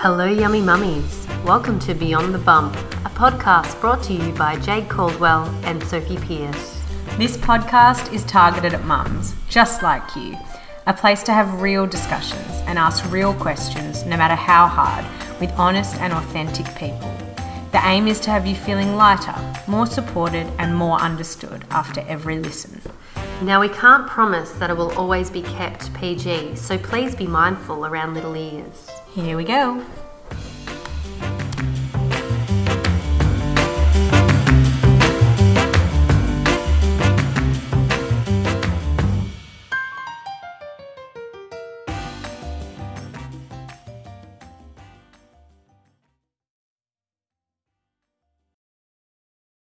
Hello, yummy mummies. Welcome to Beyond the Bump, a podcast brought to you by Jade Caldwell and Sophie Pierce. This podcast is targeted at mums, just like you. A place to have real discussions and ask real questions, no matter how hard, with honest and authentic people. The aim is to have you feeling lighter, more supported, and more understood after every listen. Now, we can't promise that it will always be kept PG, so please be mindful around little ears. Here we go.